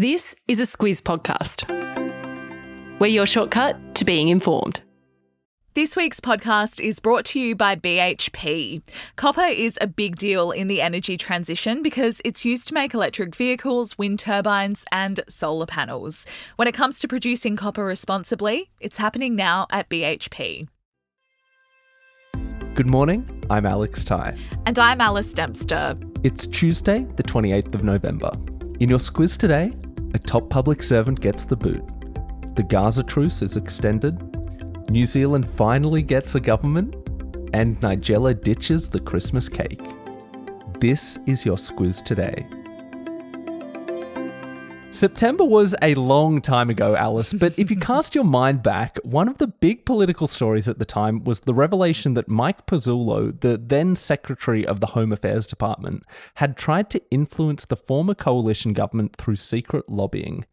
This is a Squiz podcast. We're your shortcut to being informed. This week's podcast is brought to you by BHP. Copper is a big deal in the energy transition because it's used to make electric vehicles, wind turbines, and solar panels. When it comes to producing copper responsibly, it's happening now at BHP. Good morning, I'm Alex Ty. And I'm Alice Dempster. It's Tuesday, the 28th of November. In your squiz today, a top public servant gets the boot. The Gaza truce is extended. New Zealand finally gets a government. And Nigella ditches the Christmas cake. This is your squiz today. September was a long time ago, Alice, but if you cast your mind back, one of the big political stories at the time was the revelation that Mike Pezzullo, the then Secretary of the Home Affairs Department, had tried to influence the former coalition government through secret lobbying.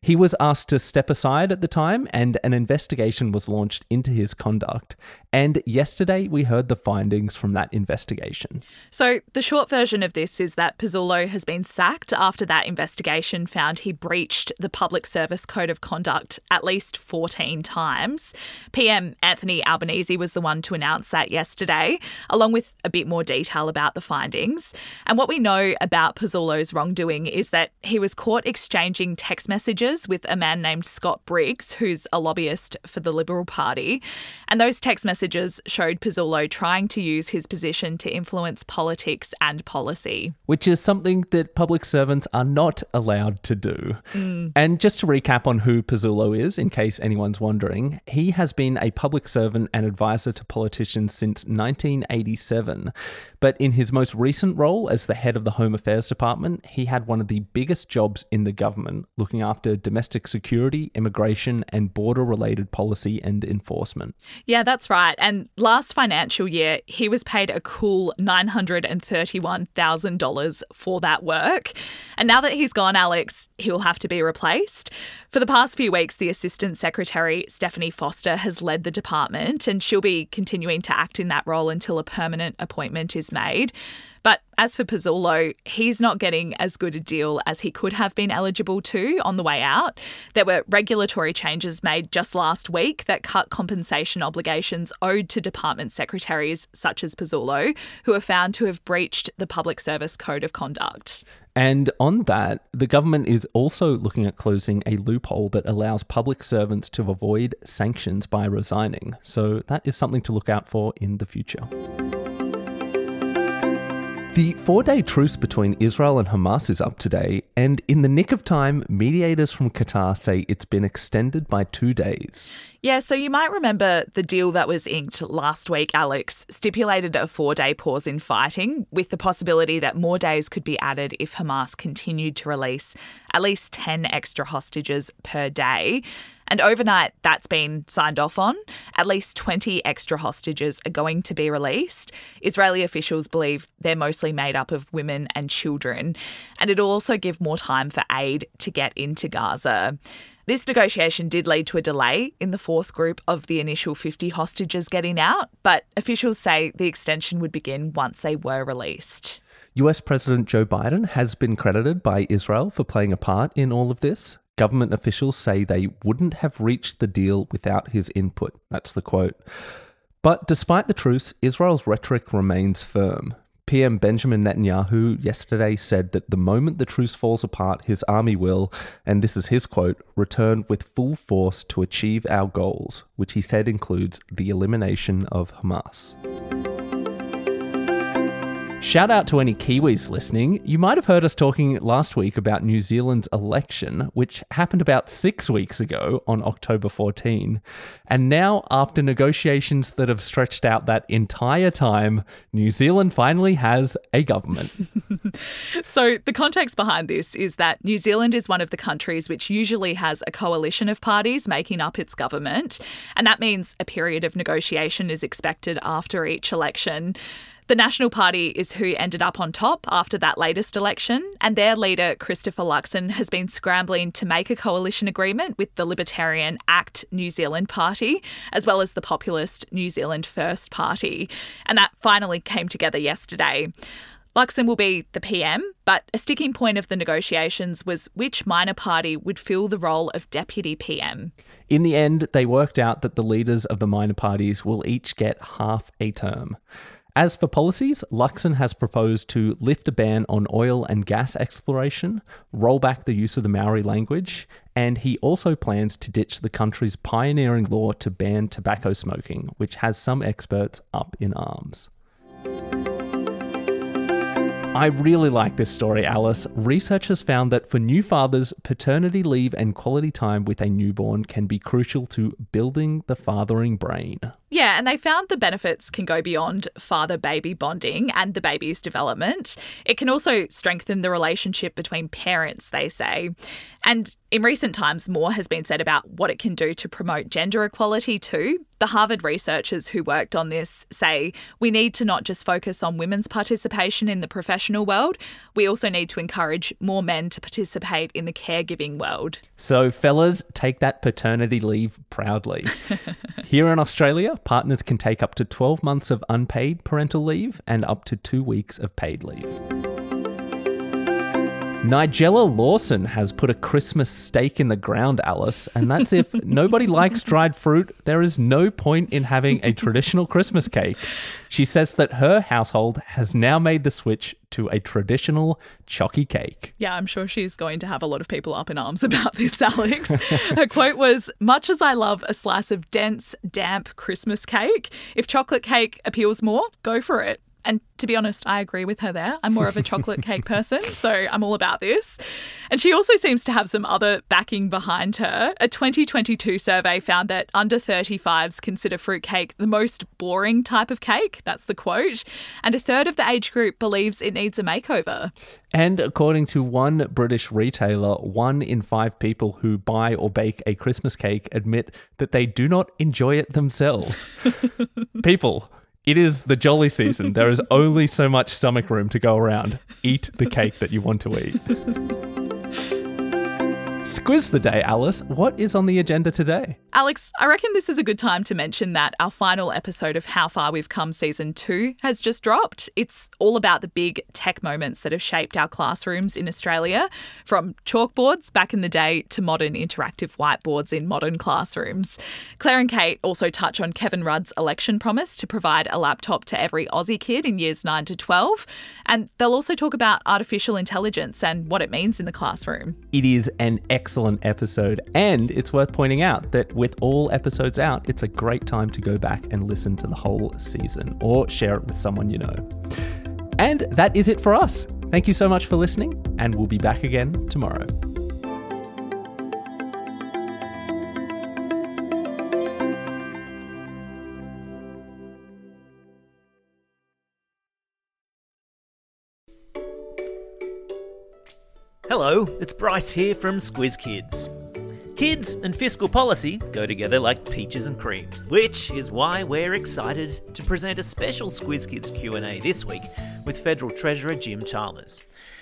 He was asked to step aside at the time, and an investigation was launched into his conduct. And yesterday, we heard the findings from that investigation. So, the short version of this is that Pezzullo has been sacked after that investigation found he breached the Public Service Code of Conduct at least 14 times. PM Anthony Albanese was the one to announce that yesterday, along with a bit more detail about the findings. And what we know about Pezzullo's wrongdoing is that he was caught exchanging text messages with a man named Scott Briggs, who's a lobbyist for the Liberal Party. And those text messages showed Pezzullo trying to use his position to influence politics and policy. Which is something that public servants are not allowed to do. Mm. And just to recap on who Pezzullo is, in case anyone's wondering, he has been a public servant and advisor to politicians since 1987. But in his most recent role as the head of the Home Affairs Department, he had one of the biggest jobs in the government, looking after domestic security, immigration, and border related policy and enforcement. Yeah, that's right. And last financial year, he was paid a cool $931,000 for that work. And now that he's gone, Alex, he'll have to be replaced. For the past few weeks, the Assistant Secretary, Stephanie Foster, has led the department, and she'll be continuing to act in that role until a permanent appointment is made. But as for Pezzullo, he's not getting as good a deal as he could have been eligible to on the way out. There were regulatory changes made just last week that cut compensation obligations owed to department secretaries such as Pezzullo, who are found to have breached the Public Service Code of Conduct. And on that, the government is also looking at closing a loophole that allows public servants to avoid sanctions by resigning. So that is something to look out for in the future. The four day truce between Israel and Hamas is up today, and in the nick of time, mediators from Qatar say it's been extended by two days. Yeah, so you might remember the deal that was inked last week, Alex, stipulated a four day pause in fighting, with the possibility that more days could be added if Hamas continued to release at least 10 extra hostages per day. And overnight, that's been signed off on. At least 20 extra hostages are going to be released. Israeli officials believe they're mostly made up of women and children. And it'll also give more time for aid to get into Gaza. This negotiation did lead to a delay in the fourth group of the initial 50 hostages getting out, but officials say the extension would begin once they were released. US President Joe Biden has been credited by Israel for playing a part in all of this. Government officials say they wouldn't have reached the deal without his input. That's the quote. But despite the truce, Israel's rhetoric remains firm. PM Benjamin Netanyahu yesterday said that the moment the truce falls apart, his army will, and this is his quote, return with full force to achieve our goals, which he said includes the elimination of Hamas. Shout out to any Kiwis listening. You might have heard us talking last week about New Zealand's election, which happened about six weeks ago on October 14. And now, after negotiations that have stretched out that entire time, New Zealand finally has a government. so, the context behind this is that New Zealand is one of the countries which usually has a coalition of parties making up its government. And that means a period of negotiation is expected after each election. The National Party is who ended up on top after that latest election, and their leader, Christopher Luxon, has been scrambling to make a coalition agreement with the Libertarian ACT New Zealand Party, as well as the populist New Zealand First Party. And that finally came together yesterday. Luxon will be the PM, but a sticking point of the negotiations was which minor party would fill the role of deputy PM. In the end, they worked out that the leaders of the minor parties will each get half a term. As for policies, Luxon has proposed to lift a ban on oil and gas exploration, roll back the use of the Maori language, and he also plans to ditch the country's pioneering law to ban tobacco smoking, which has some experts up in arms. I really like this story, Alice. Research has found that for new fathers, paternity leave and quality time with a newborn can be crucial to building the fathering brain. Yeah, and they found the benefits can go beyond father baby bonding and the baby's development. It can also strengthen the relationship between parents, they say. And in recent times, more has been said about what it can do to promote gender equality too. The Harvard researchers who worked on this say we need to not just focus on women's participation in the professional world, we also need to encourage more men to participate in the caregiving world. So, fellas, take that paternity leave proudly. Here in Australia, partners can take up to 12 months of unpaid parental leave and up to two weeks of paid leave. Nigella Lawson has put a Christmas stake in the ground, Alice, and that's if nobody likes dried fruit, there is no point in having a traditional Christmas cake. She says that her household has now made the switch to a traditional chalky cake. Yeah, I'm sure she's going to have a lot of people up in arms about this, Alex. Her quote was Much as I love a slice of dense, damp Christmas cake, if chocolate cake appeals more, go for it. And to be honest, I agree with her there. I'm more of a chocolate cake person, so I'm all about this. And she also seems to have some other backing behind her. A 2022 survey found that under 35s consider fruitcake the most boring type of cake. That's the quote. And a third of the age group believes it needs a makeover. And according to one British retailer, one in five people who buy or bake a Christmas cake admit that they do not enjoy it themselves. people, it is the jolly season. There is only so much stomach room to go around. Eat the cake that you want to eat. Squiz the day, Alice. What is on the agenda today? Alex, I reckon this is a good time to mention that our final episode of How Far We've Come season two has just dropped. It's all about the big tech moments that have shaped our classrooms in Australia, from chalkboards back in the day to modern interactive whiteboards in modern classrooms. Claire and Kate also touch on Kevin Rudd's election promise to provide a laptop to every Aussie kid in years 9 to 12. And they'll also talk about artificial intelligence and what it means in the classroom. It is an excellent episode, and it's worth pointing out that with all episodes out, it's a great time to go back and listen to the whole season or share it with someone you know. And that is it for us. Thank you so much for listening, and we'll be back again tomorrow. Hello, it's Bryce here from Squiz Kids. Kids and fiscal policy go together like peaches and cream, which is why we're excited to present a special Squiz Kids Q&A this week with Federal Treasurer Jim Chalmers.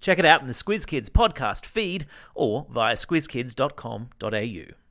Check it out in the Squiz Kids podcast feed or via squizkids.com.au.